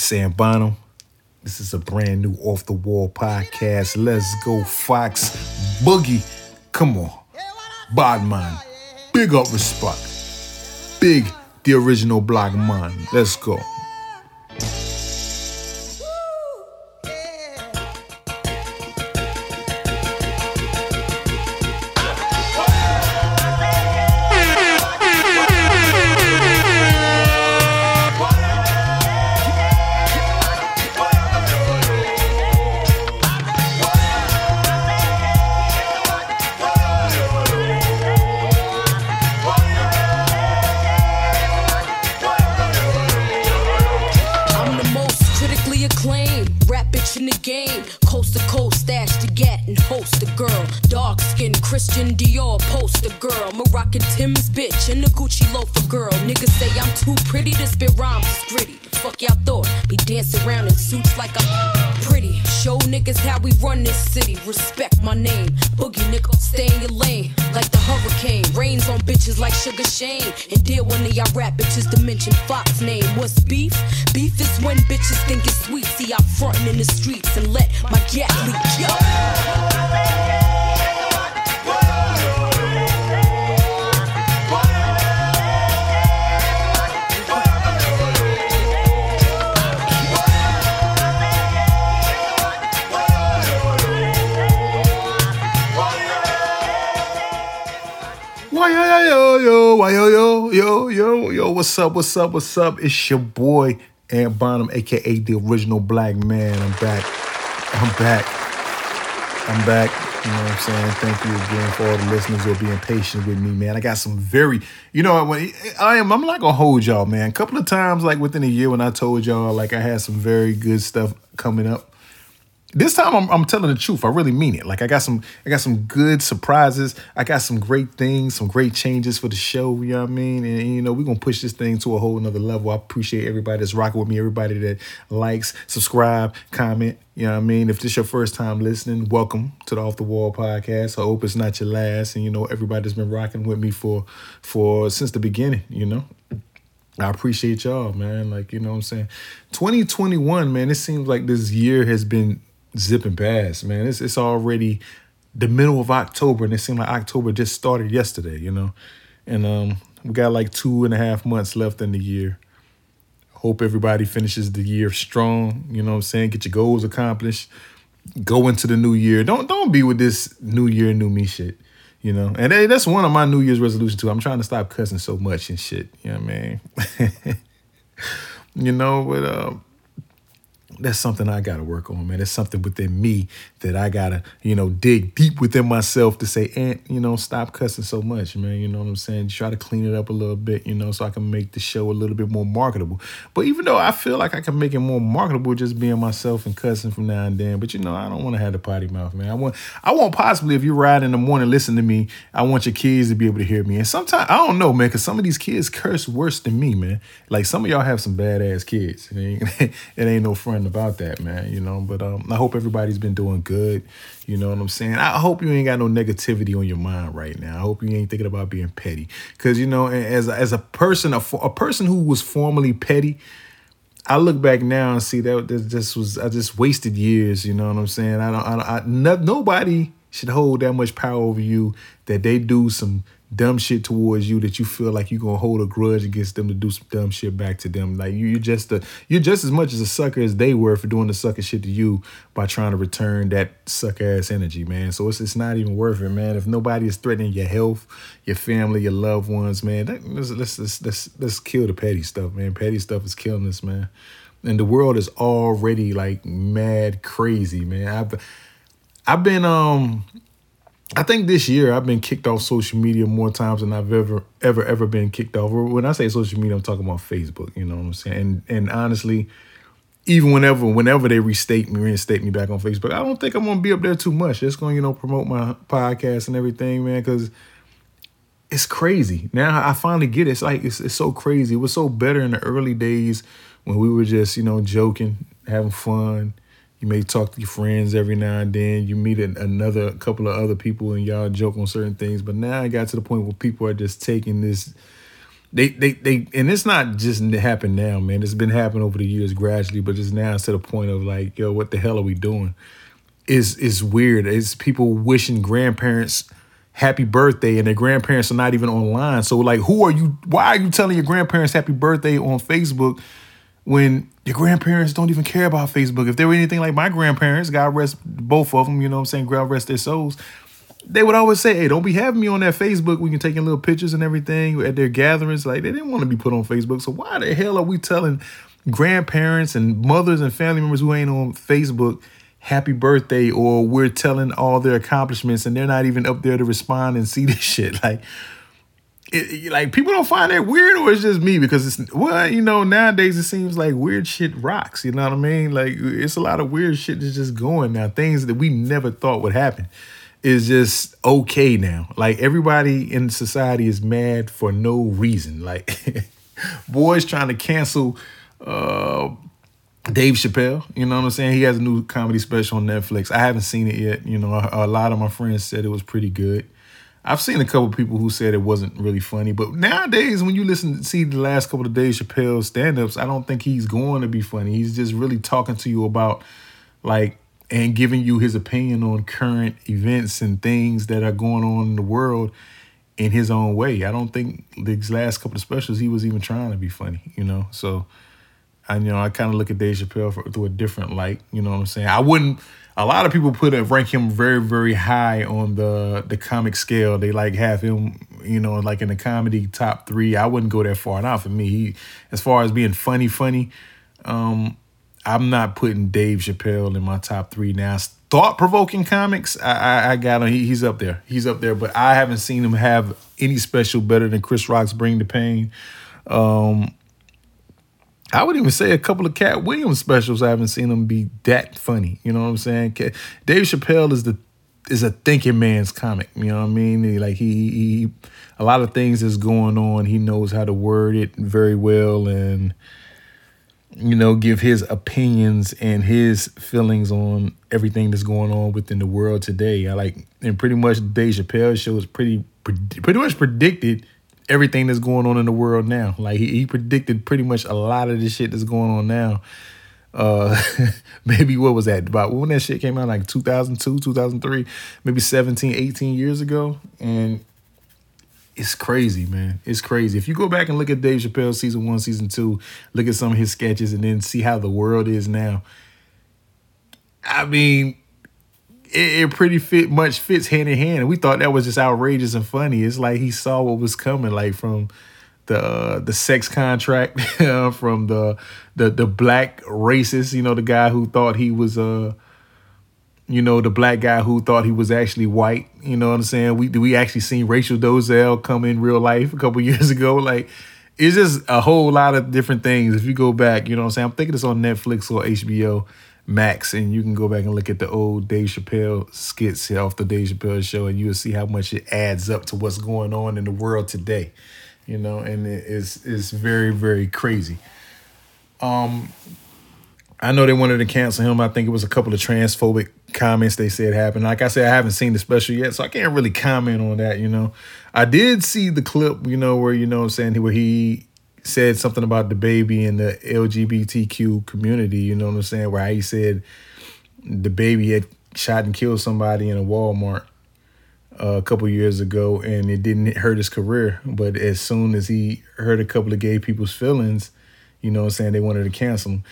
Sam Bonham. This is a brand new off the wall podcast. Let's go, Fox Boogie. Come on. Bodman. Big up respect. Big the original black man. Let's go. Yo yo yo yo yo yo yo what's up what's up what's up? It's your boy Ant Bonham aka the original black man. I'm back. I'm back. I'm back. You know what I'm saying? Thank you again for all the listeners who are being patient with me man. I got some very you know when I am I'm not gonna hold y'all man. A couple of times like within a year when I told y'all like I had some very good stuff coming up this time I'm, I'm telling the truth. I really mean it. Like I got some I got some good surprises. I got some great things, some great changes for the show. You know what I mean? And, you know, we're gonna push this thing to a whole nother level. I appreciate everybody that's rocking with me, everybody that likes, subscribe, comment. You know what I mean? If this your first time listening, welcome to the Off the Wall podcast. I hope it's not your last. And you know, everybody that's been rocking with me for for since the beginning, you know. I appreciate y'all, man. Like, you know what I'm saying? 2021, man, it seems like this year has been zipping past, man. It's it's already the middle of October, and it seemed like October just started yesterday, you know. And um we got like two and a half months left in the year. Hope everybody finishes the year strong, you know what I'm saying? Get your goals accomplished. Go into the new year. Don't don't be with this new year, new me shit. You know, and hey, that's one of my New Year's resolutions too. I'm trying to stop cussing so much and shit. You know what I mean? you know, but uh, that's something I gotta work on, man. It's something within me that I gotta, you know, dig deep within myself to say, Ant, you know, stop cussing so much, man. You know what I'm saying? Try to clean it up a little bit, you know, so I can make the show a little bit more marketable. But even though I feel like I can make it more marketable just being myself and cussing from now and then, but you know, I don't want to have the potty mouth, man. I want, I want possibly if you ride in the morning, listen to me. I want your kids to be able to hear me. And sometimes I don't know, man, because some of these kids curse worse than me, man. Like some of y'all have some badass kids. It ain't, it ain't no friend about that, man. You know, but um, I hope everybody's been doing good. You know what I'm saying? I hope you ain't got no negativity on your mind right now. I hope you ain't thinking about being petty. Cause you know, as as a person, a, a person who was formerly petty, I look back now and see that this just was I just wasted years. You know what I'm saying? I don't. I, don't- I no, nobody should hold that much power over you that they do some dumb shit towards you that you feel like you're gonna hold a grudge against them to do some dumb shit back to them. Like you, you're just a you're just as much as a sucker as they were for doing the sucker shit to you by trying to return that suck ass energy, man. So it's it's not even worth it, man. If nobody is threatening your health, your family, your loved ones, man, that, let's, let's let's let's let's kill the petty stuff, man. Petty stuff is killing us, man. And the world is already like mad crazy, man. I've I've been um I think this year I've been kicked off social media more times than I've ever, ever, ever been kicked off. When I say social media, I'm talking about Facebook. You know what I'm saying? And and honestly, even whenever whenever they restate me, reinstate me back on Facebook, I don't think I'm gonna be up there too much. Just gonna you know promote my podcast and everything, man, because it's crazy. Now I finally get it. It's like it's, it's so crazy. It was so better in the early days when we were just you know joking, having fun. You may talk to your friends every now and then. You meet another couple of other people and y'all joke on certain things. But now I got to the point where people are just taking this they they they and it's not just happened now, man. It's been happening over the years gradually, but it's now it's to the point of like, yo, what the hell are we doing? Is is weird. It's people wishing grandparents happy birthday and their grandparents are not even online. So like who are you why are you telling your grandparents happy birthday on Facebook when your grandparents don't even care about Facebook? If they were anything like my grandparents, God rest both of them, you know what I'm saying, God rest their souls they would always say, "Hey, don't be having me on that Facebook. We can take in little pictures and everything at their gatherings." Like they didn't want to be put on Facebook. So why the hell are we telling grandparents and mothers and family members who ain't on Facebook happy birthday, or we're telling all their accomplishments and they're not even up there to respond and see this shit? Like, it, like people don't find that weird, or it's just me because it's well, you know, nowadays it seems like weird shit rocks. You know what I mean? Like it's a lot of weird shit that's just going now. Things that we never thought would happen is just okay now. Like everybody in society is mad for no reason. Like boys trying to cancel uh Dave Chappelle, you know what I'm saying? He has a new comedy special on Netflix. I haven't seen it yet. You know, a, a lot of my friends said it was pretty good. I've seen a couple of people who said it wasn't really funny, but nowadays when you listen to see the last couple of days Chappelle's stand-ups, I don't think he's going to be funny. He's just really talking to you about like and giving you his opinion on current events and things that are going on in the world in his own way. I don't think these last couple of specials he was even trying to be funny, you know. So I you know I kind of look at Dave Chappelle for, through a different light. You know what I'm saying? I wouldn't. A lot of people put rank him very very high on the the comic scale. They like have him, you know, like in the comedy top three. I wouldn't go that far. Not for me. He, as far as being funny, funny. Um, I'm not putting Dave Chappelle in my top three now. Thought provoking comics, I, I, I got him. He, he's up there. He's up there. But I haven't seen him have any special better than Chris Rock's Bring the Pain. Um, I would even say a couple of Katt Williams specials. I haven't seen him be that funny. You know what I'm saying? Dave Chappelle is the is a thinking man's comic. You know what I mean? Like he, he, a lot of things is going on. He knows how to word it very well and you know, give his opinions and his feelings on everything that's going on within the world today. I like, and pretty much Dave Chappelle's show is pretty, pretty much predicted everything that's going on in the world now. Like he, he predicted pretty much a lot of the shit that's going on now. Uh, maybe what was that about when that shit came out like 2002, 2003, maybe 17, 18 years ago. And it's crazy, man. It's crazy. If you go back and look at Dave Chappelle season one, season two, look at some of his sketches, and then see how the world is now. I mean, it, it pretty fit much fits hand in hand. And we thought that was just outrageous and funny. It's like he saw what was coming, like from the uh, the sex contract, from the the the black racist, you know, the guy who thought he was uh you know, the black guy who thought he was actually white. You know what I'm saying? We we actually seen Rachel Dolezal come in real life a couple years ago. Like it's just a whole lot of different things. If you go back, you know what I'm saying? I'm thinking it's on Netflix or HBO Max, and you can go back and look at the old Dave Chappelle skits off the Dave Chappelle show, and you'll see how much it adds up to what's going on in the world today. You know, and it's it's very, very crazy. Um I know they wanted to cancel him. I think it was a couple of transphobic comments they said happened. Like I said, I haven't seen the special yet, so I can't really comment on that, you know. I did see the clip, you know, where, you know I'm saying, where he said something about DaBaby and the LGBTQ community, you know what I'm saying, where he said DaBaby had shot and killed somebody in a Walmart uh, a couple years ago and it didn't hurt his career. But as soon as he hurt a couple of gay people's feelings, you know what I'm saying, they wanted to cancel him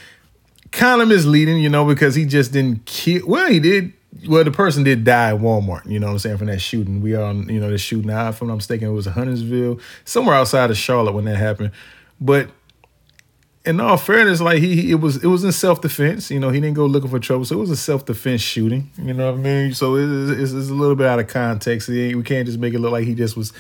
kind of misleading, you know, because he just didn't kill. Well, he did. Well, the person did die at Walmart, you know what I'm saying, from that shooting. We are, you know, the shooting. Now, if I'm not mistaken, it was Huntersville, somewhere outside of Charlotte when that happened. But in all fairness, like he, he it was it was in self defense. You know, he didn't go looking for trouble, so it was a self defense shooting. You know what I mean? So it's, it's, it's a little bit out of context. We can't just make it look like he just was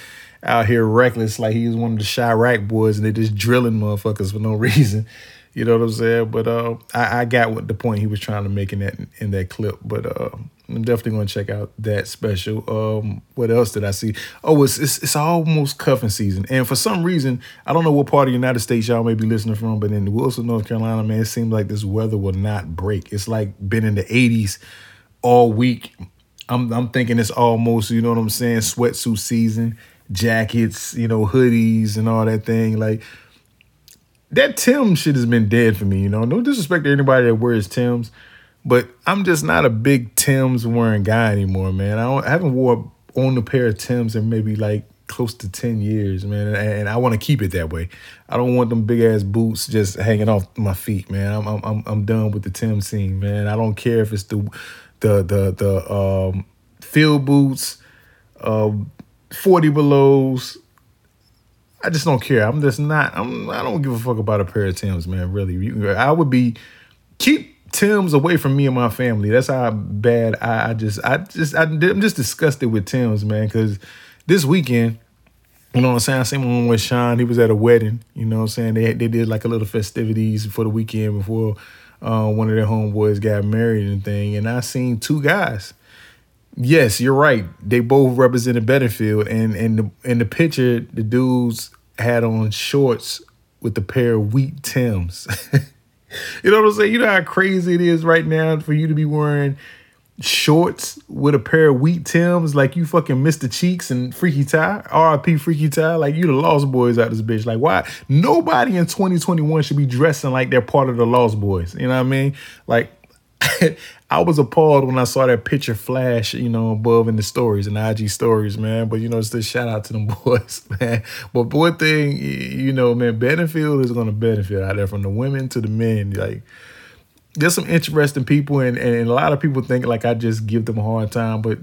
out here reckless, like he was one of the Chiraq boys, and they just drilling motherfuckers for no reason. You know what I'm saying? But uh, I, I got what the point he was trying to make in that in that clip. But uh, I'm definitely gonna check out that special. Um, what else did I see? Oh, it's, it's it's almost cuffing season, and for some reason, I don't know what part of the United States y'all may be listening from, but in Wilson, North Carolina, man, it seems like this weather will not break. It's like been in the 80s all week. I'm I'm thinking it's almost, you know what I'm saying, sweatsuit season jackets, you know, hoodies and all that thing. Like that Tim shit has been dead for me, you know. No disrespect to anybody that wears Tim's, but I'm just not a big Tim's wearing guy anymore, man. I, I haven't wore on a pair of Tim's in maybe like close to 10 years, man. And, and I want to keep it that way. I don't want them big ass boots just hanging off my feet, man. I'm I'm I'm done with the Tim scene, man. I don't care if it's the the the the um field boots, uh 40 belows. I just don't care. I'm just not I'm I don't give a fuck about a pair of Tim's, man. Really. I would be keep Tim's away from me and my family. That's how bad I, I just I just I, am just disgusted with Tim's, man, because this weekend, you know what I'm saying? I seen one with Sean. He was at a wedding. You know what I'm saying? They they did like a little festivities for the weekend before uh, one of their homeboys got married and thing. And I seen two guys. Yes, you're right. They both represented Benefield, and and the in the picture, the dudes had on shorts with a pair of wheat Tims. you know what I'm saying? You know how crazy it is right now for you to be wearing shorts with a pair of wheat Tims like you fucking Mr. Cheeks and Freaky Tah, RIP Freaky Tah, like you the Lost Boyz out this bitch. Like why? Nobody in 2021 should be dressing like they're part of the Lost Boyz. You know what I mean? Like I was appalled when I saw that picture flash, you know, above in the stories and IG stories, man. But you know, it's still shout out to them boys, man. But one thing, you know, man, Benefield is gonna benefit out there from the women to the men. Like there's some interesting people, and, and a lot of people think like I just give them a hard time, but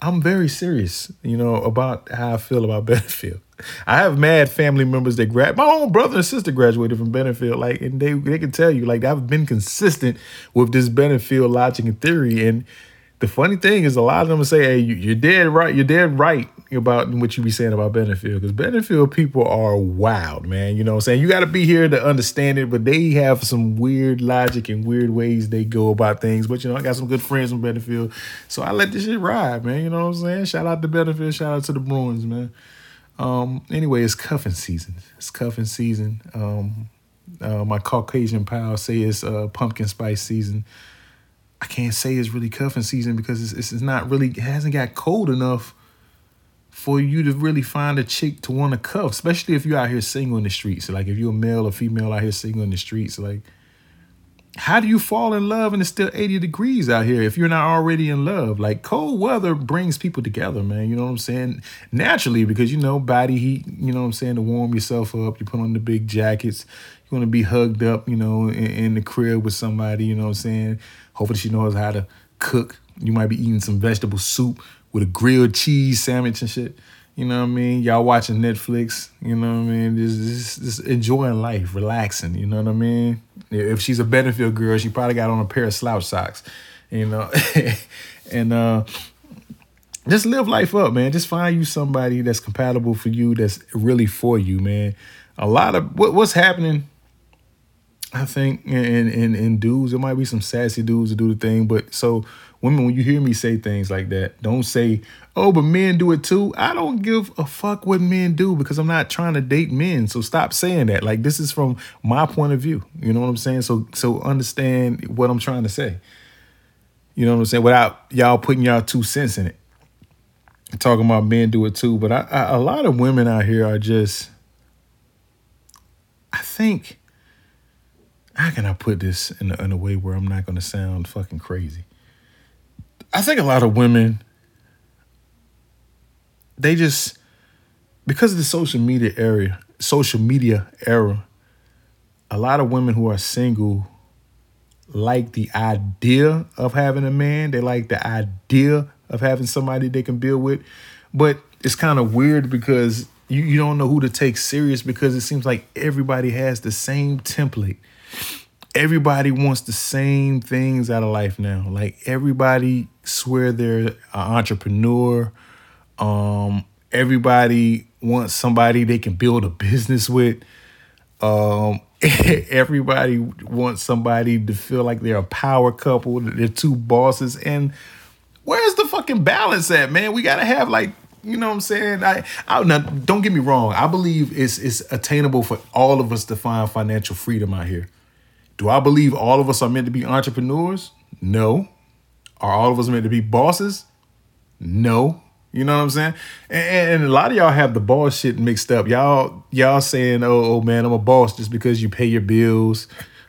I'm very serious, you know, about how I feel about Benefield. I have mad family members that grad. My own brother and sister graduated from Benefield, like, and they they can tell you, like, I've been consistent with this Benefield logic and theory. And the funny thing is, a lot of them say, "Hey, you're dead right. You're dead right about what you be saying about Benefield because Benefield people are wild, man. You know what I'm saying? You got to be here to understand it, but they have some weird logic and weird ways they go about things. But, you know, I got some good friends from Benefield, so I let this shit ride, man. You know what I'm saying? Shout out to Benefield, shout out to the Bruins, man. Um, anyway, it's cuffing season. It's cuffing season. Um, uh, my Caucasian pal say it's uh, pumpkin spice season. I can't say it's really cuffing season because it's, it's not really, it hasn't got cold enough for you to really find a chick to want to cuff, especially if you're out here single in the streets. Like if you're a male or female out here single in the streets, like how do you fall in love and it's still 80 degrees out here if you're not already in love? Like cold weather brings people together, man. You know what I'm saying? Naturally, because you know, body heat, you know what I'm saying, to warm yourself up. You put on the big jackets. You want to be hugged up, you know, in, in the crib with somebody, you know what I'm saying? Hopefully she knows how to cook. You might be eating some vegetable soup with a grilled cheese sandwich and shit. You know what I mean? Y'all watching Netflix, you know what I mean? Just, just, just enjoying life, relaxing, you know what I mean? If she's a Benefield girl, she probably got on a pair of slouch socks, you know? and uh, just live life up, man. Just find you somebody that's compatible for you, that's really for you, man. A lot of what, what's happening, I think, in, in, in dudes, there might be some sassy dudes that do the thing, but so women, when you hear me say things like that, don't say, oh, but men do it too. I don't give a fuck what men do because I'm not trying to date men. So stop saying that. Like this is from my point of view. You know what I'm saying? So so understand what I'm trying to say. You know what I'm saying? Without y'all putting y'all two cents in it. talking about men do it too, but I, I, a lot of women out here are just. I think. How can I put this in a, in a way where I'm not going to sound fucking crazy? I think a lot of women they just because of the social media area, social media era, a lot of women who are single like the idea of having a man. They like the idea of having somebody they can build with. But it's kind of weird because you, you don't know who to take serious because it seems like everybody has the same template everybody wants the same things out of life now. Like everybody swear they're an entrepreneur. Um, everybody wants somebody they can build a business with. Um, everybody wants somebody to feel like they're a power couple, they're two bosses. And where's the fucking balance at, man? We gotta have like you know what I'm saying? I, I now don't get me wrong. I believe it's it's attainable for all of us to find financial freedom out here. Do I believe all of us are meant to be entrepreneurs? No. Are all of us meant to be bosses? No. You know what I'm saying? And, and, a lot of y'all have the boss shit mixed up. Y'all y'all saying, "Oh, oh man, I'm a boss just because you pay your bills."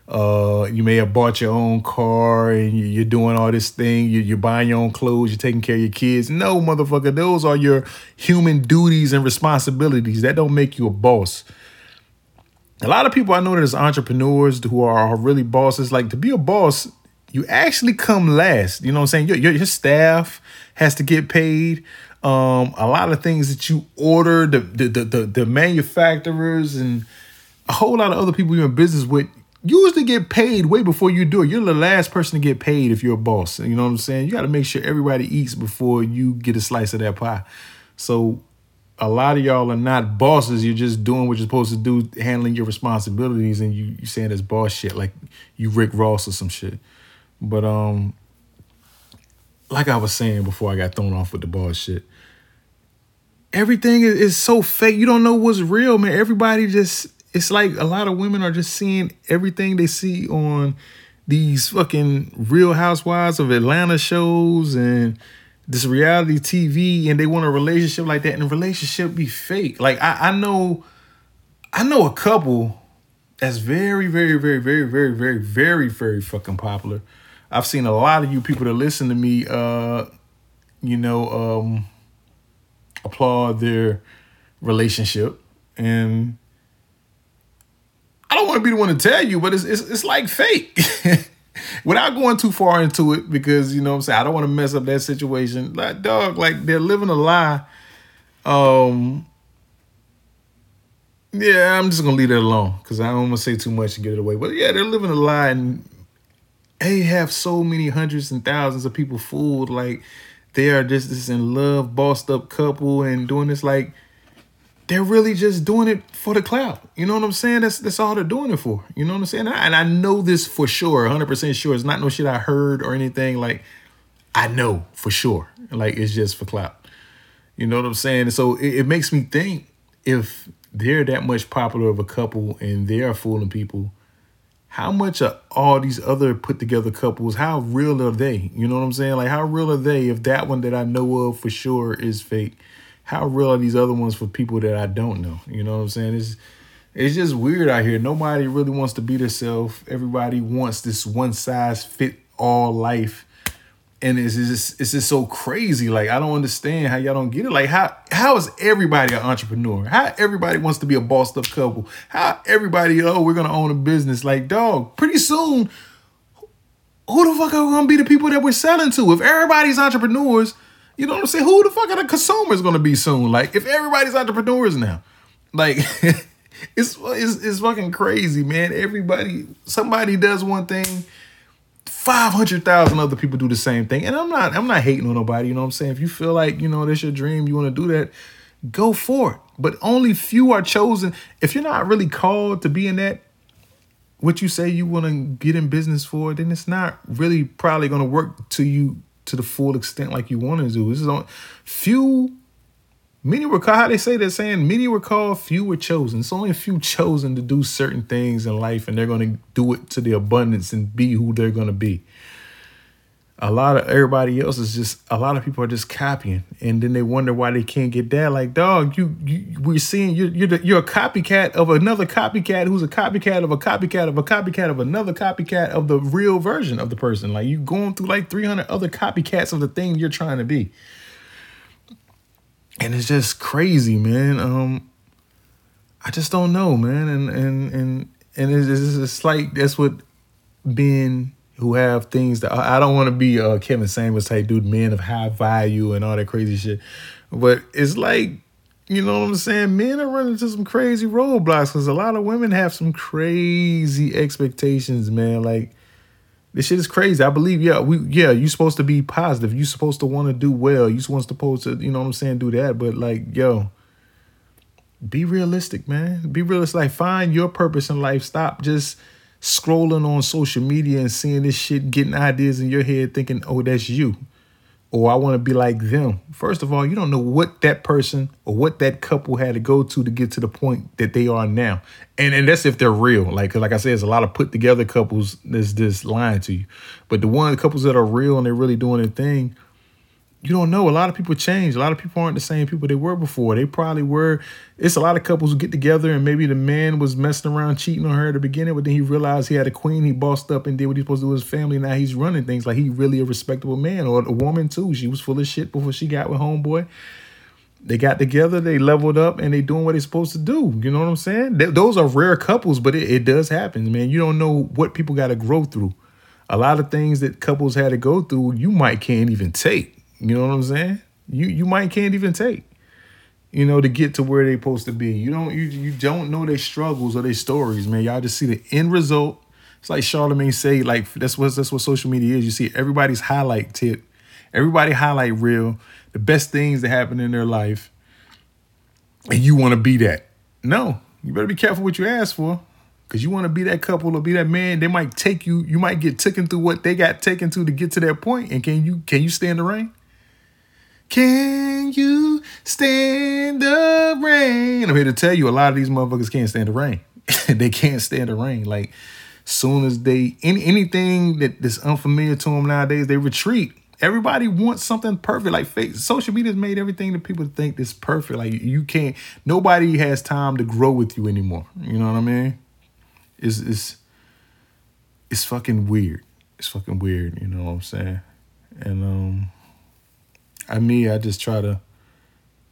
Uh, you may have bought your own car and you're doing all this thing. You're buying your own clothes. You're taking care of your kids. No, motherfucker, those are your human duties and responsibilities. That don't make you a boss. A lot of people I know that as entrepreneurs who are, are really bosses, like to be a boss, you actually come last. You know what I'm saying? Your, your, your staff has to get paid. Um, a lot of things that you order, the, the the the the manufacturers and a whole lot of other people you're in business with usually get paid way before you do it. You're the last person to get paid if you're a boss. You know what I'm saying? You got to make sure everybody eats before you get a slice of that pie. So a lot of y'all are not bosses. You're just doing what you're supposed to do, handling your responsibilities, and you you saying this boss shit like you Rick Ross or some shit. But um, like I was saying before, I got thrown off with the boss shit. Everything is, is so fake. You don't know what's real, man. Everybody just it's like a lot of women are just seeing everything they see on these fucking Real Housewives of Atlanta shows and this reality TV, and they want a relationship like that, and the relationship be fake. Like I, I know, I know a couple that's very, very, very, very, very, very, very, very fucking popular. I've seen a lot of you people that listen to me, uh, you know, um, applaud their relationship, and I don't want to be the one to tell you, but it's it's, it's like fake. Without going too far into it, because you know what I'm saying, I don't want to mess up that situation. Like dog, like they're living a lie. Um yeah, I'm just gonna leave that alone because I don't want to say too much and get it away. But yeah, they're living a lie and they have so many hundreds and thousands of people fooled. Like they are just this in love, bossed up couple and doing this like they're really just doing it for the clout. You know what I'm saying? That's that's all they're doing it for. You know what I'm saying? And I know this for sure, 100% sure. It's not no shit I heard or anything. Like, I know for sure. Like, it's just for clout. You know what I'm saying? So it, it makes me think if they're that much popular of a couple and they're fooling people, how much are all these other put together couples? How real are they? You know what I'm saying? Like, how real are they if that one that I know of for sure is fake? How real are these other ones for people that I don't know? You know what I'm saying? It's it's just weird out here. Nobody really wants to be themselves. Everybody wants this one size fit all life. And it's just it's just so crazy. Like I don't understand how y'all don't get it. Like how how is everybody an entrepreneur? How everybody wants to be a bossed up couple? How everybody oh we're gonna own a business? Like dog, pretty soon, who the fuck are gonna be the people that we're selling to? If everybody's entrepreneurs, you know what I'm saying? Who the fuck are the consumers gonna be soon? Like, if everybody's entrepreneurs now, like, it's, it's it's fucking crazy, man. Everybody, somebody does one thing, five hundred thousand other people do the same thing, and I'm not I'm not hating on nobody. You know what I'm saying? If you feel like you know that's your dream, you want to do that, go for it. But only few are chosen. If you're not really called to be in that what you say you want to get in business for, then it's not really probably going to work to you to the full extent like you want to do. This is on few. Many were called. How they say they're saying many were called, few were chosen. It's only a few chosen to do certain things in life, and they're going to do it to the abundance and be who they're going to be a lot of everybody else is just a lot of people are just copying. And then they wonder why they can't get that like dog you, you we're seeing you're you're, the, you're a copycat of another copycat who's a copycat of a copycat of a copycat of another copycat of the real version of the person. Like you going through like 300 other copycats of the thing you're trying to be. And it's just crazy man. Um i just don't know man. And and and and it's, it's, like that's what being who have things that I don't want to be a Kevin Samuels type dude, men of high value and all that crazy shit. But it's like, you know what I'm saying? Men are running into some crazy roadblocks because a lot of women have some crazy expectations, man. Like this shit is crazy. I believe, yeah, we yeah, you're supposed to be positive. You're supposed to want to do well. You're supposed to, you know what I'm saying, do that. But like, yo, be realistic, man. Be realistic. Like, find your purpose in life. Stop just scrolling on social media and seeing this shit, getting ideas in your head, thinking, oh, that's you. Or I want to be like them. First of all, you don't know what that person or what that couple had to go to to get to the point that they are now. And and that's if they're real. Like like I said, there's a lot of put together couples that's just lying to you. But the one couples that are real and they're really doing their thing, you don't know. A lot of people change. A lot of people aren't the same people they were before. They probably were. It's a lot of couples who get together and maybe the man was messing around, cheating on her at the beginning, but then he realized he had a queen. He bossed up and did what he's supposed to do with his family. Now he's running things like he really a respectable man or a woman too. She was full of shit before she got with homeboy. They got together, they leveled up, and they doing what they're supposed to do. You know what I'm saying? Th- those are rare couples, but it, it does happen, man. You don't know what people got to grow through. A lot of things that couples had to go through, you might can't even take. You know what I'm saying? You you might can't even take. You know, to get to where they're supposed to be. You don't you you don't know their struggles or their stories, man. Y'all just see the end result. It's like Charlemagne say, like that's what that's what social media is. You see everybody's highlight tip, everybody highlight reel, the best things that happen in their life, and you want to be that. No, you better be careful what you ask for. Cause you want to be that couple or be that man, they might take you, you might get taken through what they got taken to to get to that point. And can you can you stand the rain? Can you stand the rain? I'm here to tell you, a lot of these motherfuckers can't stand the rain. they can't stand the rain. Like, soon as they any anything that's unfamiliar to them nowadays, they retreat. Everybody wants something perfect. Like social media's made everything that people think is perfect. Like you can't. Nobody has time to grow with you anymore. You know what I mean? It's it's it's fucking weird. It's fucking weird. You know what I'm saying? And um I mean, I just try to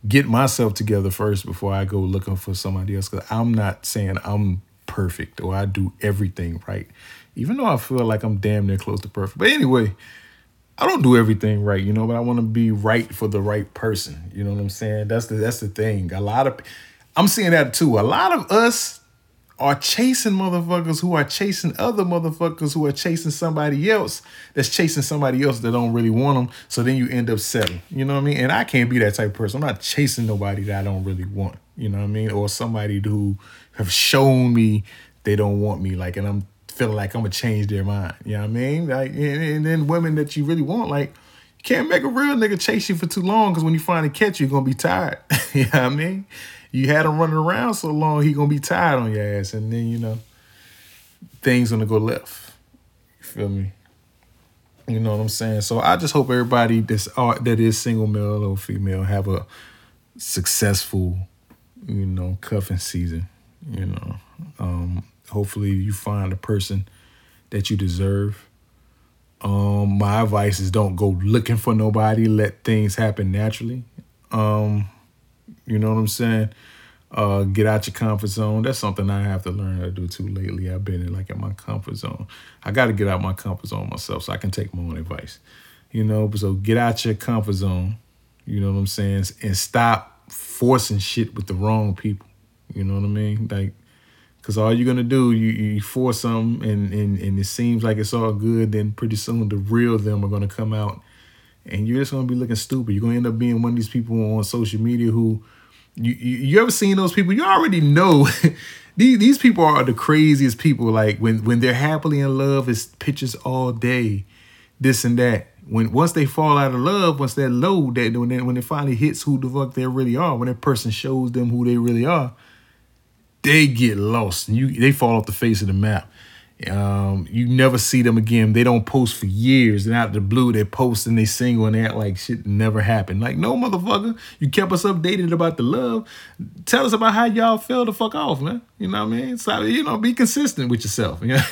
get myself together first before I go looking for somebody else. Cause I'm not saying I'm perfect or I do everything right. Even though I feel like I'm damn near close to perfect. But anyway, I don't do everything right, you know, but I want to be right for the right person. You know what I'm saying? That's the that's the thing. A lot of I'm seeing that too. A lot of us are chasing motherfuckers who are chasing other motherfuckers who are chasing somebody else that's chasing somebody else that don't really want them. So then you end up settling. You know what I mean? And I can't be that type of person. I'm not chasing nobody that I don't really want. You know what I mean? Or somebody who have shown me they don't want me. Like, and I'm feeling like I'm gonna change their mind. You know what I mean? Like, and, and then women that you really want, like, can't make a real nigga chase you for too long because when you finally catch you, you're gonna be tired. you know what I mean? you had him running around so long, he gonna be tired on your ass, and then you know things gonna go left. You feel me? You know what I'm saying? So I just hope everybody that's uh, that is single male or female have a successful, you know, cuffing season. You know, um, hopefully you find a person that you deserve. Um, my advice is don't go looking for nobody. Let things happen naturally. Um, you know what I'm saying? Uh, get out your comfort zone. That's something I have to learn how to do too lately. I've been in like in my comfort zone. I got to get out my comfort zone myself so I can take my own advice. You know, so get out your comfort zone. You know what I'm saying? And stop forcing shit with the wrong people. You know what I mean? Like, cause all you're gonna do, you, you force something and, and and it seems like it's all good. Then pretty soon the real them are gonna come out, and you're just gonna be looking stupid. You're gonna end up being one of these people on social media who you, you, you ever seen those people? You already know these these people are the craziest people. Like when when they're happily in love, it's pictures all day, this and that. When once they fall out of love, once that low, that when they, when it finally hits who the fuck they really are, when that person shows them who they really are, they get lost. and You they fall off the face of the map. Um, you never see them again. They don't post for years, and out of the blue, they post and they single and they act like shit never happened. Like, no, motherfucker, you kept us updated about the love. Tell us about how y'all fell the fuck off, man. You know what I mean? So, you know, be consistent with yourself. Yeah.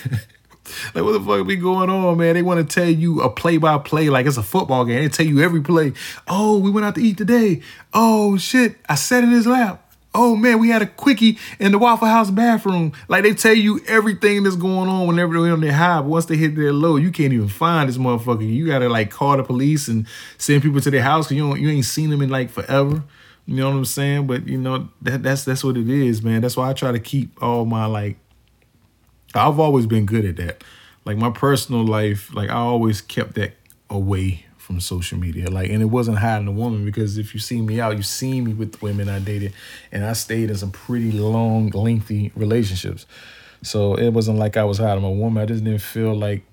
like, what the fuck be going on, man? They want to tell you a play by play, like it's a football game. They tell you every play. Oh, we went out to eat today. Oh, shit, I sat in his lap oh man, we had a quickie in the Waffle House bathroom. Like they tell you everything that's going on whenever they're on their high. But once they hit their low, you can't even find this motherfucker. You gotta like call the police and send people to their house because you don't you ain't seen them in like forever. You know what I'm saying? But you know that that's that's what it is, man. That's why I try to keep all my like. I've always been good at that. Like my personal life, like I always kept that away from social media. Like, and it wasn't hiding a woman because if you see me out, you see me with the women I dated, and I stayed in some pretty long, lengthy relationships. So it wasn't like I was hiding a woman. I just didn't feel like,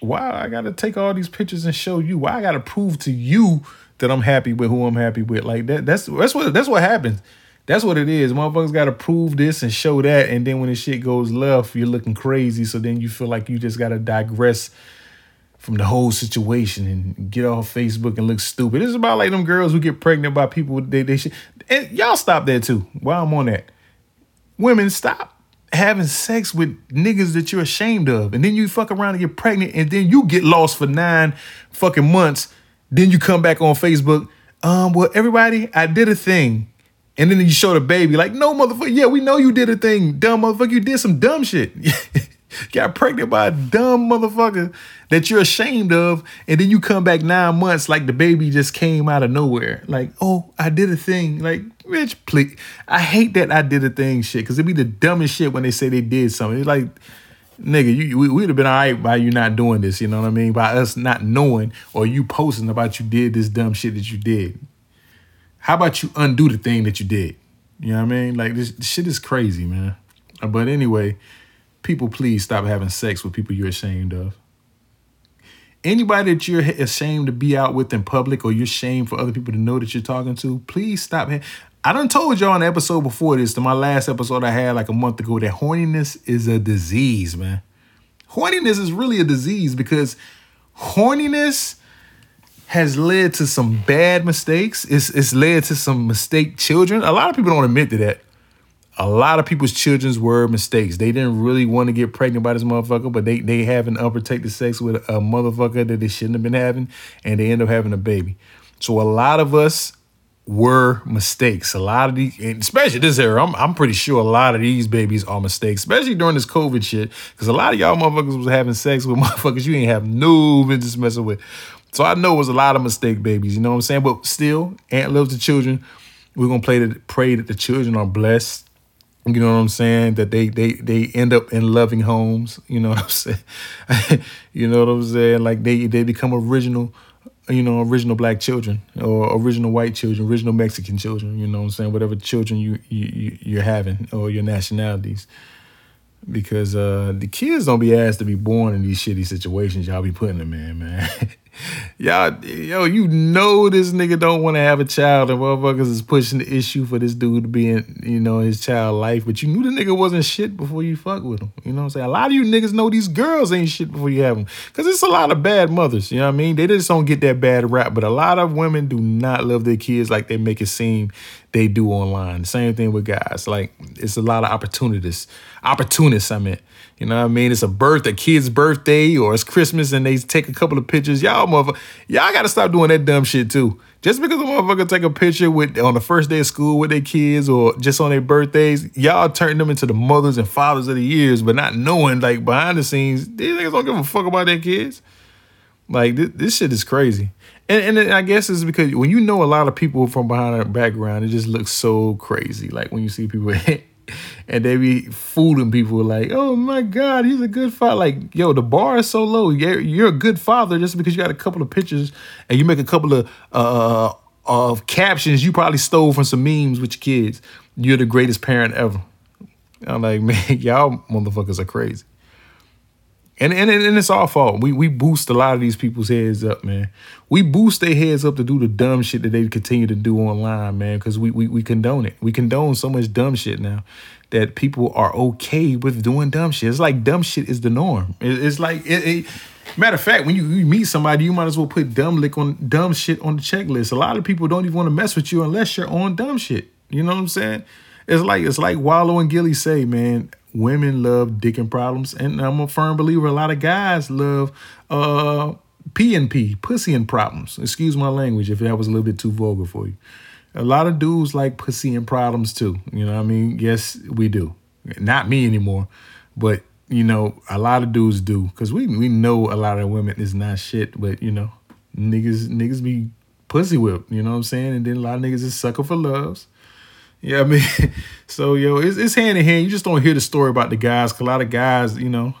why I got to take all these pictures and show you? Why I got to prove to you that I'm happy with who I'm happy with? Like that. That's that's what that's what happens. That's what it is. Motherfuckers got to prove this and show that, and then when the shit goes left, you're looking crazy. So then you feel like you just got to digress from the whole situation and get off Facebook and look stupid. It's about like them girls who get pregnant by people they they should. And y'all stop there too. While I'm on that, women stop having sex with niggas that you're ashamed of, and then you fuck around and get pregnant, and then you get lost for nine fucking months. Then you come back on Facebook. Um, well, everybody, I did a thing. And then you show the baby, like, no, motherfucker, yeah, we know you did a thing. Dumb motherfucker, you did some dumb shit. got pregnant by a dumb motherfucker that you're ashamed of, and then you come back nine months like the baby just came out of nowhere. Like, oh, I did a thing. Like, bitch, please. I hate that I did a thing shit, because it'd be the dumbest shit when they say they did something. It's like, nigga, you we, would have been all right by you not doing this, you know what I mean? By us not knowing or you posting about you did this dumb shit that you did. How about you undo the thing that you did? You know what I mean? Like this, this shit is crazy, man. But anyway, people please stop having sex with people you're ashamed of. Anybody that you're ashamed to be out with in public or you're ashamed for other people to know that you're talking to, please stop. I done told y'all in episode before this, to my last episode I had like a month ago, that horniness is a disease, man. Horniness is really a disease because horniness has led to some bad mistakes. It's, it's led to some mistake children. A lot of people don't admit to that a lot of people's children's were mistakes. They didn't really want to get pregnant by this motherfucker, but they they having unprotected sex with a motherfucker that they shouldn't have been having, and they end up having a baby. So a lot of us were mistakes. A lot of these, especially this era, I'm, I'm pretty sure a lot of these babies are mistakes, especially during this COVID shit, because a lot of y'all motherfuckers was having sex with motherfuckers you ain't have no business messing with. So I know it was a lot of mistake babies, you know what I'm saying? But still, Ant loves the children. We're gonna play to, pray that the children are blessed you know what I'm saying? That they they they end up in loving homes. You know what I'm saying? you know what I'm saying? Like they they become original, you know, original black children or original white children, original Mexican children. You know what I'm saying? Whatever children you you you're having or your nationalities. Because uh, the kids don't be asked to be born in these shitty situations y'all be putting them in, man. Y'all, yo, you know this nigga don't want to have a child, and motherfuckers is pushing the issue for this dude to be in, you know, his child life. But you knew the nigga wasn't shit before you fuck with him. You know what I'm saying? A lot of you niggas know these girls ain't shit before you have them. Cause it's a lot of bad mothers. You know what I mean? They just don't get that bad rap. But a lot of women do not love their kids like they make it seem they do online. Same thing with guys. Like it's a lot of opportunities. Opportunists, I mean. You know what I mean? It's a birth, a kid's birthday, or it's Christmas, and they take a couple of pictures. Y'all, motherfucker, y'all gotta stop doing that dumb shit too. Just because a motherfucker take a picture with on the first day of school with their kids, or just on their birthdays, y'all turn them into the mothers and fathers of the years, but not knowing like behind the scenes, these niggas don't give a fuck about their kids. Like this, this shit is crazy. And, and I guess it's because when you know a lot of people from behind a background, it just looks so crazy. Like when you see people and they be fooling people like, oh my God, he's a good father. Like, yo, the bar is so low. You're, you're a good father just because you got a couple of pictures and you make a couple of uh, of captions you probably stole from some memes with your kids. You're the greatest parent ever. I'm like, man, y'all motherfuckers are crazy. And, and and it's our fault. We we boost a lot of these people's heads up, man. We boost their heads up to do the dumb shit that they continue to do online, man. Because we, we we condone it. We condone so much dumb shit now that people are okay with doing dumb shit. It's like dumb shit is the norm. It, it's like it, it, matter of fact, when you, you, meet somebody, you might as well put dumb lick on dumb shit on the checklist. A lot of people don't even want to mess with you unless you're on dumb shit. You know what I'm saying? It's like it's like Wallo and Gillie say, man women love dick and problems, and I'm a firm believer a lot of guys love uh P and P, pussy and problems. Excuse my language if that was a little bit too vulgar for you. A lot of dudes like pussy and problems too. You know what I mean? Yes, we do. Not me anymore, but you know, a lot of dudes do because we we know a lot of women is not shit, but you know, niggas niggas be pussy whipped. You know what I'm saying? And then a lot of niggas is sucker for loves. Yeah, I mean, so yo, it's, it's hand in hand. You just don't hear the story about the guys. Cause a lot of guys, you know,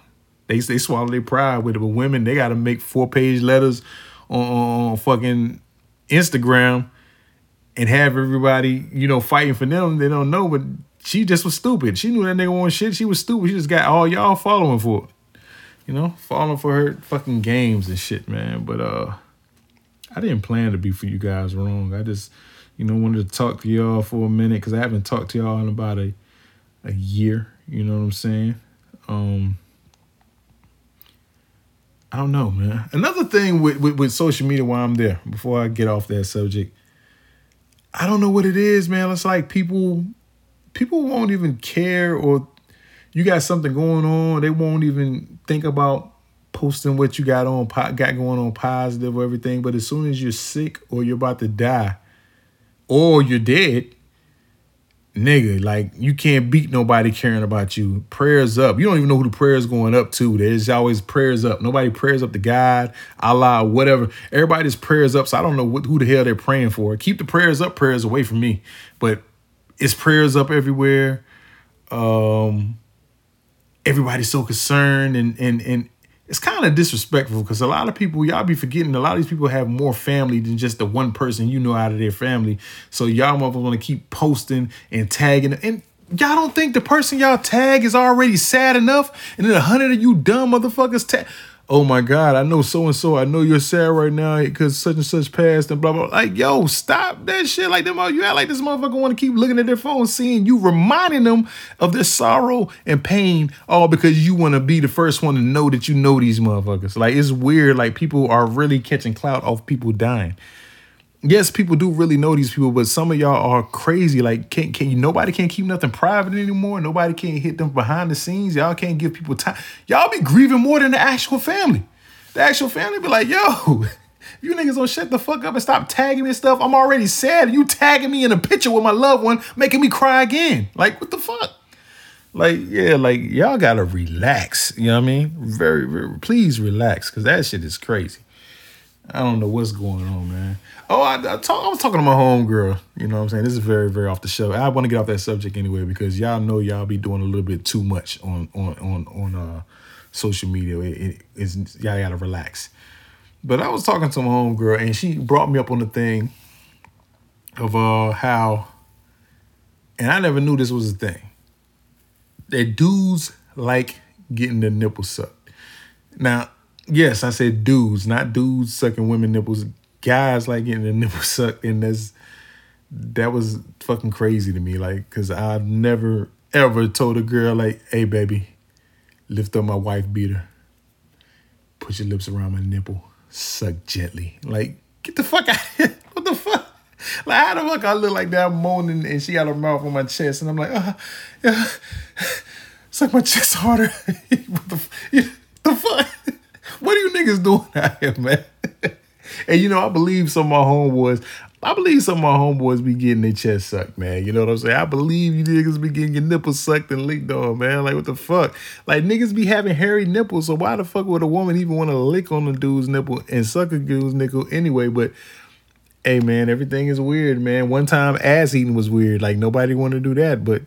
they they swallow their pride with it. But women, they got to make four page letters on, on fucking Instagram and have everybody, you know, fighting for them. They don't know, but she just was stupid. She knew that nigga wanted shit. She was stupid. She just got all y'all following for it. You know, following for her fucking games and shit, man. But uh I didn't plan to be for you guys wrong. I just you know, wanted to talk to y'all for a minute because I haven't talked to y'all in about a a year. You know what I'm saying? Um, I don't know, man. Another thing with, with, with social media while I'm there, before I get off that subject, I don't know what it is, man. It's like people people won't even care or you got something going on, they won't even think about posting what you got on got going on positive or everything. But as soon as you're sick or you're about to die or you're dead, nigga, like you can't beat nobody caring about you. Prayers up. You don't even know who the prayers going up to. There's always prayers up. Nobody prayers up to God, Allah, whatever. Everybody's prayers up. So I don't know what, who the hell they're praying for. Keep the prayers up, prayers away from me. But it's prayers up everywhere. Um, everybody's so concerned and and and it's kind of disrespectful because a lot of people y'all be forgetting a lot of these people have more family than just the one person you know out of their family. So y'all motherfuckers want to keep posting and tagging and y'all don't think the person y'all tag is already sad enough and then a hundred of you dumb motherfuckers tag oh my God, I know so and so. I know you're sad right now because such and such passed and blah blah. Like, yo, stop that shit. Like them, you act like this motherfucker want to keep looking at their phone, seeing you, reminding them of their sorrow and pain, all because you want to be the first one to know that you know these motherfuckers. Like, it's weird. Like, people are really catching clout off people dying yes, people do really know these people, but some of y'all are crazy. Like, can can you? Nobody can't keep nothing private anymore. Nobody can't hit them behind the scenes. Y'all can't give people time. Y'all be grieving more than the actual family. The actual family be like, yo. You niggas don't shut the fuck up and stop tagging me and stuff. I'm already sad. You tagging me in a picture with my loved one, making me cry again. Like, what the fuck? Like, yeah, like y'all gotta relax. You know what I mean? Very, very please relax, cause that shit is crazy. I don't know what's going on, man. Oh, I, I, talk, I was talking to my homegirl. You know what I'm saying? This is very, very off the show. I want to get off that subject anyway because y'all know y'all be doing a little bit too much on on on on uh, social media. It, it, it's y'all gotta relax. But I was talking to my homegirl and she brought me up on the thing of uh how, and I never knew this was a thing. That dudes like getting their nipples sucked. Now, yes, I said dudes, not dudes sucking women nipples guys like getting their nipples sucked, and that's that was fucking crazy to me. Like, cause I've never ever told a girl like, "Hey, baby, lift up my wife beater, put your lips around my nipple, suck gently." Like, get the fuck out! Here. What the fuck? Like, how the fuck I look like that? I'm moaning, and she got her mouth on my chest, and I'm like, uh, yeah, suck my chest harder. what the, the fuck? What are you niggas doing out here, man? And you know, I believe some of my homeboys, I believe some of my homeboys be getting their chest sucked, man. You know what I'm saying? I believe you niggas be getting your nipples sucked and licked on, man. Like, what the fuck? Like, niggas be having hairy nipples, so why the fuck would a woman even want to lick on the dude's nipple and suck a dude's nipple anyway? But, hey, man, everything is weird, man. One time, ass eating was weird. Like, nobody wanted to do that, but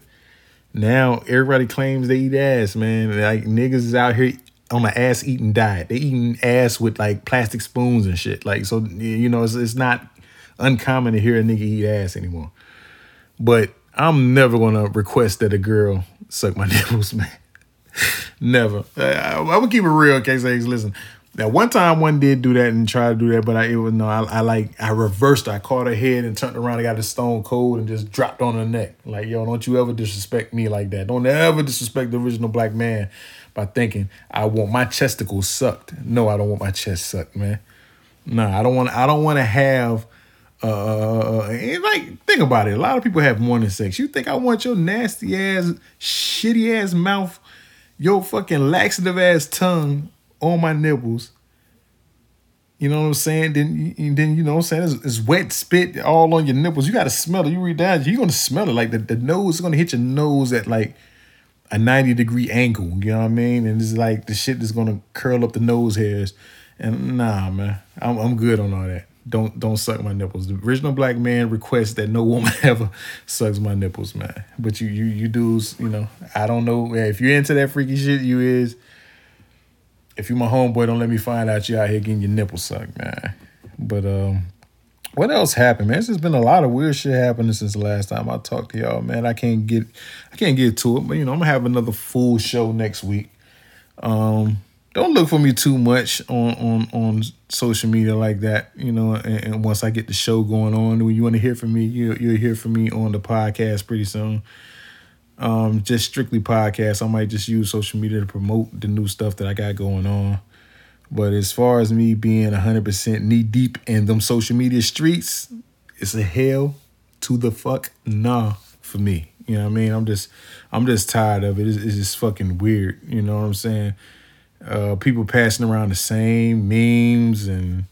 now everybody claims they eat ass, man. Like, niggas is out here on an ass eating diet. They eating ass with like plastic spoons and shit. Like so, you know, it's, it's not uncommon to hear a nigga eat ass anymore. But I'm never gonna request that a girl suck my nipples, man. never. I, I, I would keep it real in case they listen. Now, one time one did do that and try to do that, but I it was no, I, I like I reversed. I caught her head and turned around. I got a stone cold and just dropped on her neck. Like, yo, don't you ever disrespect me like that. Don't ever disrespect the original black man by thinking I want my chesticles sucked. No, I don't want my chest sucked, man. Nah, I don't want. I don't want to have. Uh, uh, uh, like think about it. A lot of people have morning sex. You think I want your nasty ass, shitty ass mouth, your fucking laxative ass tongue on my nipples? You know what I'm saying? Then, then you know what I'm saying? It's, it's, wet spit all on your nipples. You got to smell it. You read down, you're gonna smell it. Like the, the nose is gonna hit your nose at like a 90 degree angle, you know what I mean? And it's like the shit that's gonna curl up the nose hairs. And nah, man, I'm, I'm good on all that. Don't don't suck my nipples. The original black man requests that no woman ever sucks my nipples, man. But you you you dudes, you know, I don't know if you're into that freaky shit. You is. If you my homeboy, don't let me find out you out here getting your nipples sucked, man. But um, what else happened, man? It's just been a lot of weird shit happening since the last time I talked to y'all, man. I can't get I can't get to it, but you know, I'm gonna have another full show next week. Um, don't look for me too much on on on social media like that, you know. And, and once I get the show going on, when you want to hear from me, you you'll hear from me on the podcast pretty soon. Um, just strictly podcast. I might just use social media to promote the new stuff that I got going on. But as far as me being 100% knee deep in them social media streets, it's a hell to the fuck nah for me. You know what I mean? I'm just I'm just tired of it. It's, it's just fucking weird. You know what I'm saying? Uh, people passing around the same memes and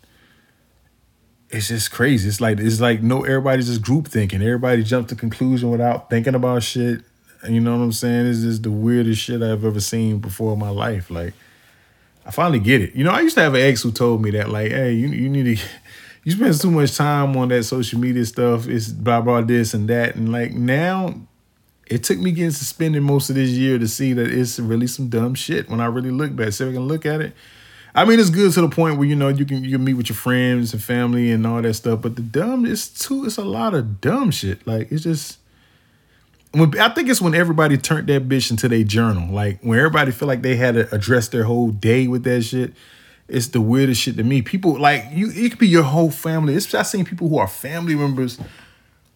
it's just crazy. It's like it's like no everybody's just group thinking. Everybody jumped to conclusion without thinking about shit. You know what I'm saying? It's just the weirdest shit I've ever seen before in my life. Like I finally get it. You know, I used to have an ex who told me that, like, hey, you you need to you spend too much time on that social media stuff. It's blah blah this and that. And like now it took me getting suspended most of this year to see that it's really some dumb shit when I really look back. So I can look at it I mean, it's good to the point where you know you can you can meet with your friends and family and all that stuff. But the dumb is too. It's a lot of dumb shit. Like it's just. When, I think it's when everybody turned that bitch into their journal. Like when everybody feel like they had to address their whole day with that shit. It's the weirdest shit to me. People like you. It could be your whole family. It's I've seen people who are family members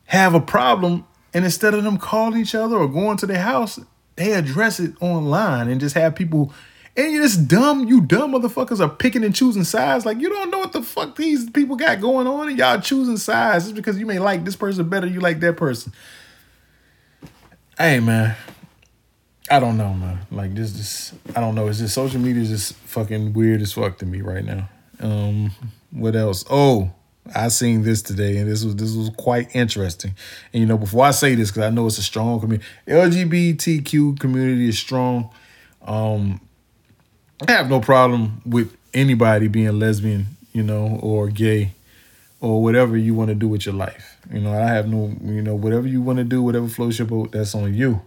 have a problem, and instead of them calling each other or going to their house, they address it online and just have people and you're just dumb, you dumb motherfuckers are picking and choosing sides. Like you don't know what the fuck these people got going on, and y'all choosing sides just because you may like this person better, you like that person. Hey man, I don't know, man. Like this, this I don't know. It's just social media is just fucking weird as fuck to me right now. Um, what else? Oh, I seen this today, and this was this was quite interesting. And you know, before I say this, because I know it's a strong community, LGBTQ community is strong. Um, I have no problem with anybody being lesbian, you know, or gay, or whatever you want to do with your life. You know, I have no, you know, whatever you want to do, whatever floats your boat, that's on you.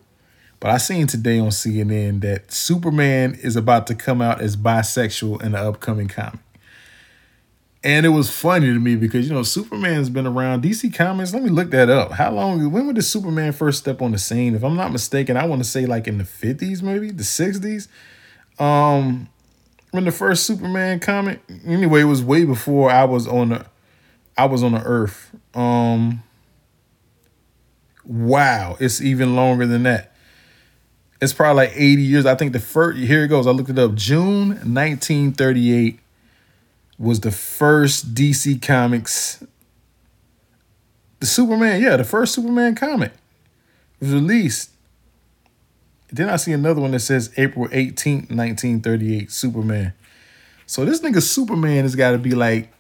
But I seen today on CNN that Superman is about to come out as bisexual in the upcoming comic. And it was funny to me because you know Superman's been around DC Comics. Let me look that up. How long? When did Superman first step on the scene? If I'm not mistaken, I want to say like in the 50s, maybe the 60s. Um, when the first Superman comic, anyway, it was way before I was on the, I was on the Earth. Um, wow, it's even longer than that. It's probably like 80 years. I think the first, here it goes. I looked it up. June 1938 was the first DC Comics. The Superman, yeah, the first Superman comic was released. Then I see another one that says April 18th, 1938, Superman. So this nigga Superman has got to be like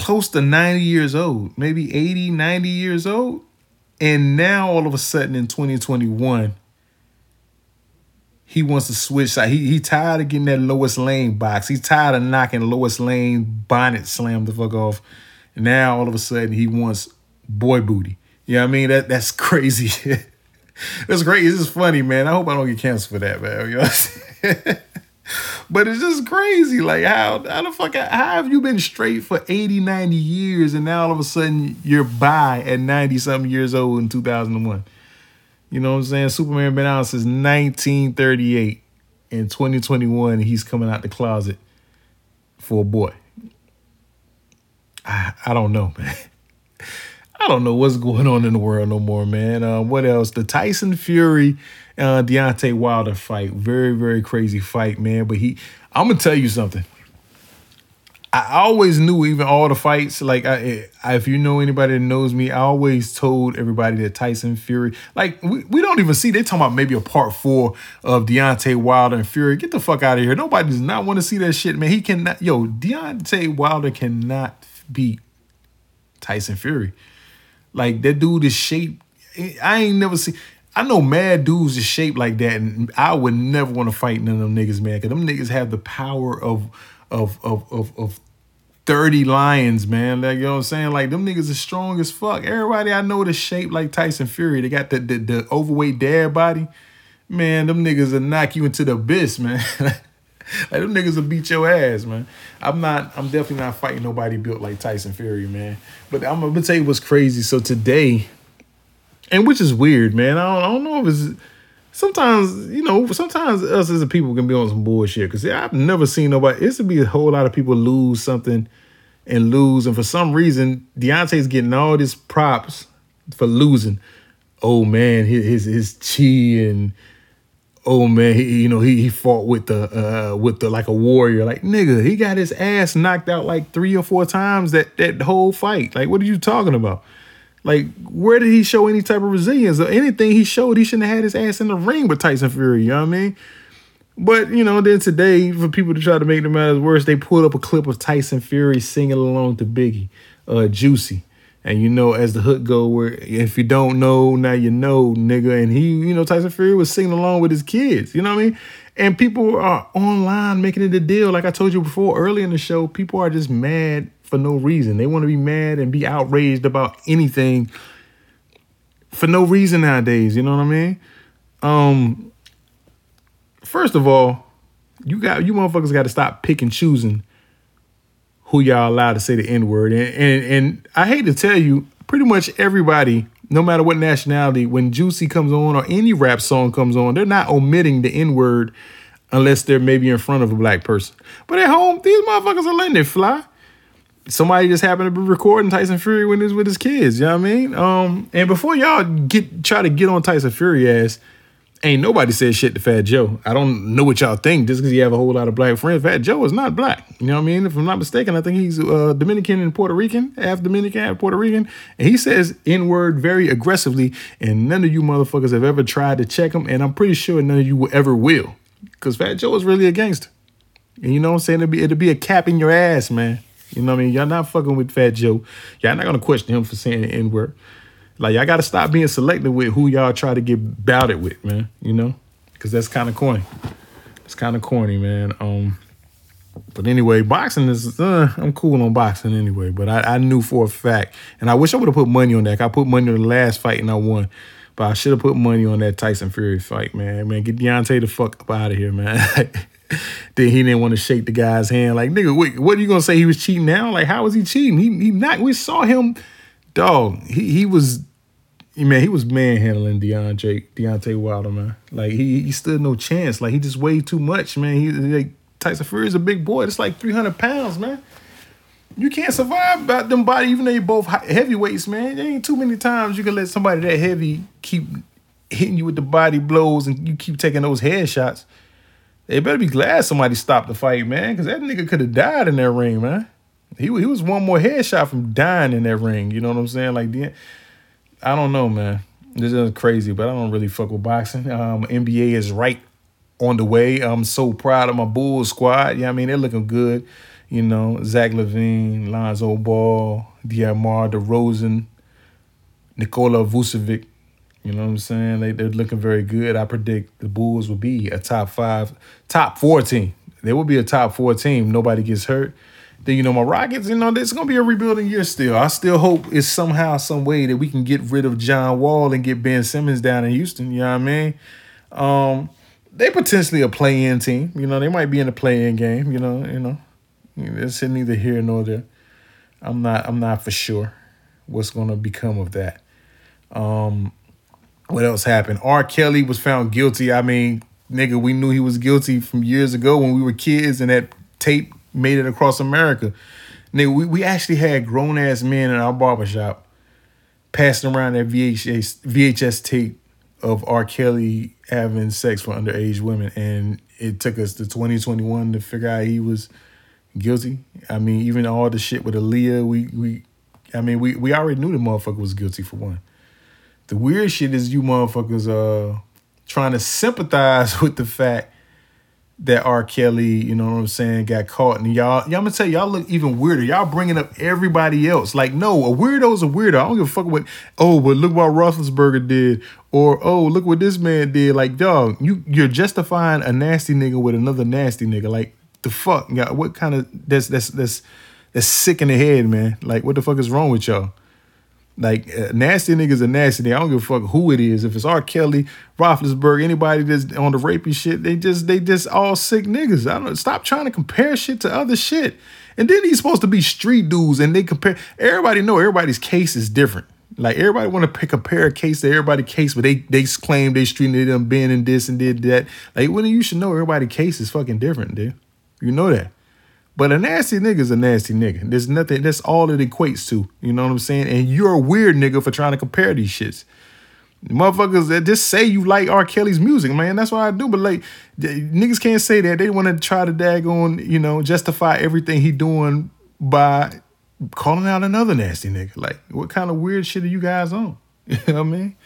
close to 90 years old, maybe 80, 90 years old. And now all of a sudden in 2021, he wants to switch side. He he tired of getting that Lois Lane box. He's tired of knocking Lois Lane bonnet slam the fuck off. Now all of a sudden he wants boy booty. You know what I mean? That that's crazy. that's great. It's just funny, man. I hope I don't get canceled for that, man. You know but it's just crazy. Like, how, how the fuck, how have you been straight for 80, 90 years and now all of a sudden you're by at 90 something years old in 2001? You know what I'm saying? Superman been out since 1938. In 2021, he's coming out the closet for a boy. I, I don't know, man. I don't know what's going on in the world no more, man. Uh, what else? The Tyson Fury, uh, Deontay Wilder fight. Very, very crazy fight, man. But he, I'm gonna tell you something. I always knew, even all the fights. Like, I, I, if you know anybody that knows me, I always told everybody that Tyson Fury, like, we, we don't even see. They talking about maybe a part four of Deontay Wilder and Fury. Get the fuck out of here. Nobody does not want to see that shit, man. He cannot. Yo, Deontay Wilder cannot beat Tyson Fury. Like that dude is shaped. I ain't never seen. I know mad dudes is shaped like that, and I would never want to fight none of them niggas, man. Cause them niggas have the power of of of of, of 30 lions, man. Like, you know what I'm saying? Like, them niggas is strong as fuck. Everybody I know is shaped like Tyson Fury. They got the, the, the overweight dad body. Man, them niggas will knock you into the abyss, man. like them niggas will beat your ass, man. I'm not. I'm definitely not fighting nobody built like Tyson Fury, man. But I'm gonna tell you what's crazy. So today, and which is weird, man. I don't, I don't know if it's. Sometimes you know, sometimes us as a people can be on some bullshit. Cause I've never seen nobody. It's to be a whole lot of people lose something and lose, and for some reason, Deontay's getting all these props for losing. Oh man, his his, his chi and oh man, he, you know, he, he fought with the uh with the like a warrior. Like nigga, he got his ass knocked out like three or four times that that whole fight. Like, what are you talking about? Like, where did he show any type of resilience or anything he showed? He shouldn't have had his ass in the ring with Tyson Fury. You know what I mean? But you know, then today, for people to try to make the matters worse, they pulled up a clip of Tyson Fury singing along to Biggie, uh, "Juicy." And you know, as the hook go, where if you don't know, now you know, nigga. And he, you know, Tyson Fury was singing along with his kids. You know what I mean? And people are online making it a deal. Like I told you before, early in the show, people are just mad for no reason. They want to be mad and be outraged about anything for no reason nowadays. You know what I mean? Um, first of all, you got you motherfuckers got to stop pick and choosing who y'all allowed to say the N word. And, and and I hate to tell you, pretty much everybody, no matter what nationality, when Juicy comes on or any rap song comes on, they're not omitting the N word unless they're maybe in front of a black person. But at home, these motherfuckers are letting it fly. Somebody just happened to be recording Tyson Fury when he's with his kids. You know what I mean? Um, and before y'all get try to get on Tyson Fury ass, ain't nobody said shit to Fat Joe. I don't know what y'all think just because you have a whole lot of black friends. Fat Joe is not black. You know what I mean? If I'm not mistaken, I think he's uh, Dominican and Puerto Rican, half Dominican, half Puerto Rican. And he says N word very aggressively, and none of you motherfuckers have ever tried to check him, and I'm pretty sure none of you ever will. Because Fat Joe is really a gangster. And you know what I'm saying? It'll be, it'll be a cap in your ass, man. You know what I mean? Y'all not fucking with Fat Joe. Y'all not gonna question him for saying the N word. Like y'all gotta stop being selective with who y'all try to get bouted with, man. You know, because that's kind of corny. It's kind of corny, man. Um, but anyway, boxing is uh, I'm cool on boxing anyway. But I, I knew for a fact, and I wish I would have put money on that. I put money on the last fight and I won. But I should have put money on that Tyson Fury fight, man. Man, get Deontay the fuck up out of here, man. then he didn't want to shake the guy's hand. Like, nigga, what are you gonna say? He was cheating now? Like, how was he cheating? He he not. We saw him, dog. He he was, man. He was manhandling Deontay Deontay Wilder, man. Like he he stood no chance. Like he just weighed too much, man. He like Tyson Fury is a big boy. It's like three hundred pounds, man. You can't survive about them body, even though you both heavyweights, man. There ain't too many times you can let somebody that heavy keep hitting you with the body blows and you keep taking those headshots. They better be glad somebody stopped the fight, man, because that nigga could have died in that ring, man. He, he was one more headshot from dying in that ring. You know what I'm saying? Like, the, I don't know, man. This is crazy, but I don't really fuck with boxing. Um, NBA is right on the way. I'm so proud of my Bulls squad. Yeah, I mean, they're looking good. You know, Zach LaVine, Lonzo Ball, DeMar DeRozan, Nikola Vucevic. You know what I'm saying? They, they're looking very good. I predict the Bulls will be a top five, top four team. They will be a top four team. Nobody gets hurt. Then, you know, my Rockets, you know, it's to be a rebuilding year still. I still hope it's somehow, some way that we can get rid of John Wall and get Ben Simmons down in Houston. You know what I mean? Um, they potentially a play-in team. You know, they might be in a play-in game. You know, you know, it's neither here nor there. I'm not. I'm not for sure what's to become of that. Um, what else happened? R. Kelly was found guilty. I mean, nigga, we knew he was guilty from years ago when we were kids, and that tape made it across America. Nigga, we, we actually had grown ass men in our barbershop passing around that VHS VHS tape of R. Kelly having sex with underage women, and it took us to 2021 to figure out he was guilty. I mean, even all the shit with Aaliyah, we we, I mean, we we already knew the motherfucker was guilty for one. The weird shit is you motherfuckers uh trying to sympathize with the fact that R. Kelly, you know what I'm saying, got caught. And y'all, y'all, I'm gonna tell you, y'all look even weirder. Y'all bringing up everybody else. Like, no, a weirdo's a weirdo. I don't give a fuck what. Oh, but look what Roethlisberger did, or oh, look what this man did. Like, dog, you you're justifying a nasty nigga with another nasty nigga. Like, the fuck, y'all, what kind of that's that's that's that's sick in the head, man. Like, what the fuck is wrong with y'all? Like uh, nasty niggas are nasty. I don't give a fuck who it is. If it's R. Kelly, Roethlisberger, anybody that's on the rapey shit, they just they just all sick niggas. I don't stop trying to compare shit to other shit. And then he's supposed to be street dudes, and they compare. Everybody know everybody's case is different. Like everybody want to compare a case to everybody's case, but they they claim they street they them been and this and did that. Like when you should know everybody's case is fucking different, dude. You know that. But a nasty nigga is a nasty nigga. There's nothing, that's all it equates to. You know what I'm saying? And you're a weird nigga for trying to compare these shits. Motherfuckers that just say you like R. Kelly's music, man. That's what I do. But like niggas can't say that. They want to try to dag on, you know, justify everything he doing by calling out another nasty nigga. Like, what kind of weird shit are you guys on? You know what I mean?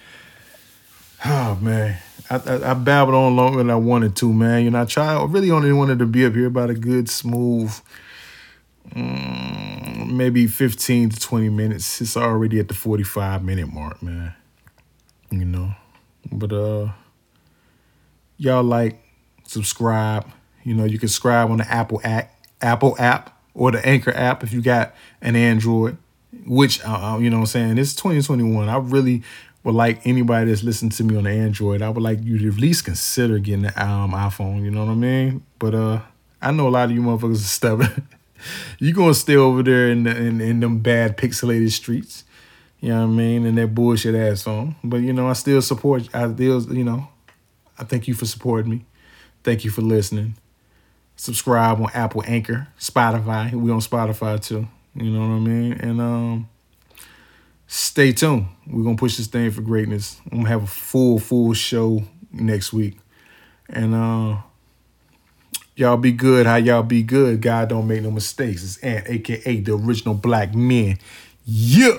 Oh man. I, I, I, babbled on longer than I wanted to, man. You know, I tried. I really only wanted to be up here about a good, smooth, mm, maybe fifteen to twenty minutes. It's already at the forty-five minute mark, man. You know, but uh, y'all like, subscribe. You know, you can subscribe on the Apple app, Apple app, or the Anchor app if you got an Android. Which uh, uh you know, what I'm saying it's 2021. I really would like anybody that's listening to me on Android, I would like you to at least consider getting the um, iPhone. You know what I mean? But uh, I know a lot of you motherfuckers are stubborn. you gonna stay over there in, the, in in them bad pixelated streets. You know what I mean? And that bullshit ass phone. But you know, I still support. I still, you know, I thank you for supporting me. Thank you for listening. Subscribe on Apple Anchor, Spotify. We on Spotify too. You know what I mean? And um stay tuned. We're gonna push this thing for greatness. I'm gonna have a full, full show next week. And uh y'all be good how y'all be good. God don't make no mistakes. It's Ant, aka the original black man. Yeah.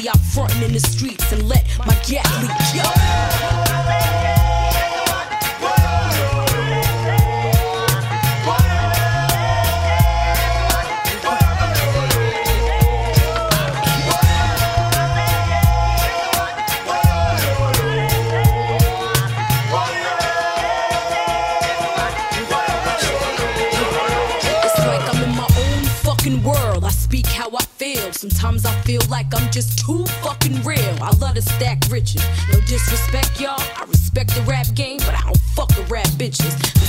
see I frontin' in the streets and let my gas leak. Yo. Like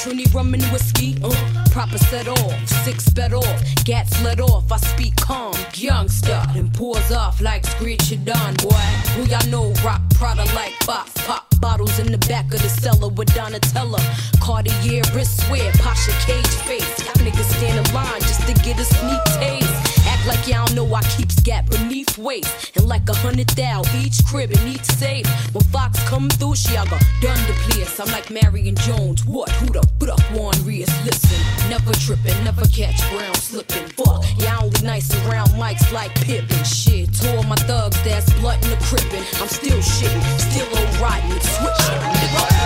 Trini rum and whiskey, uh, proper set off, six bet off, gats let off. I speak calm, youngster, then pours off like screeching done. boy. Who y'all know rock Prada like pop Pop to get a sneak taste. Act like y'all know I keep scat beneath waist and like a hundred thou each crib and each safe. When Fox come through Shy, I go done to Pierce. I'm like Marion Jones. What? Who the fuck wants? Listen, never tripping, never catch Brown slipping. Fuck, y'all only nice around mics like Pip and shit. Tore my thugs that's blunt in the crippin'. I'm still shitting, still switch.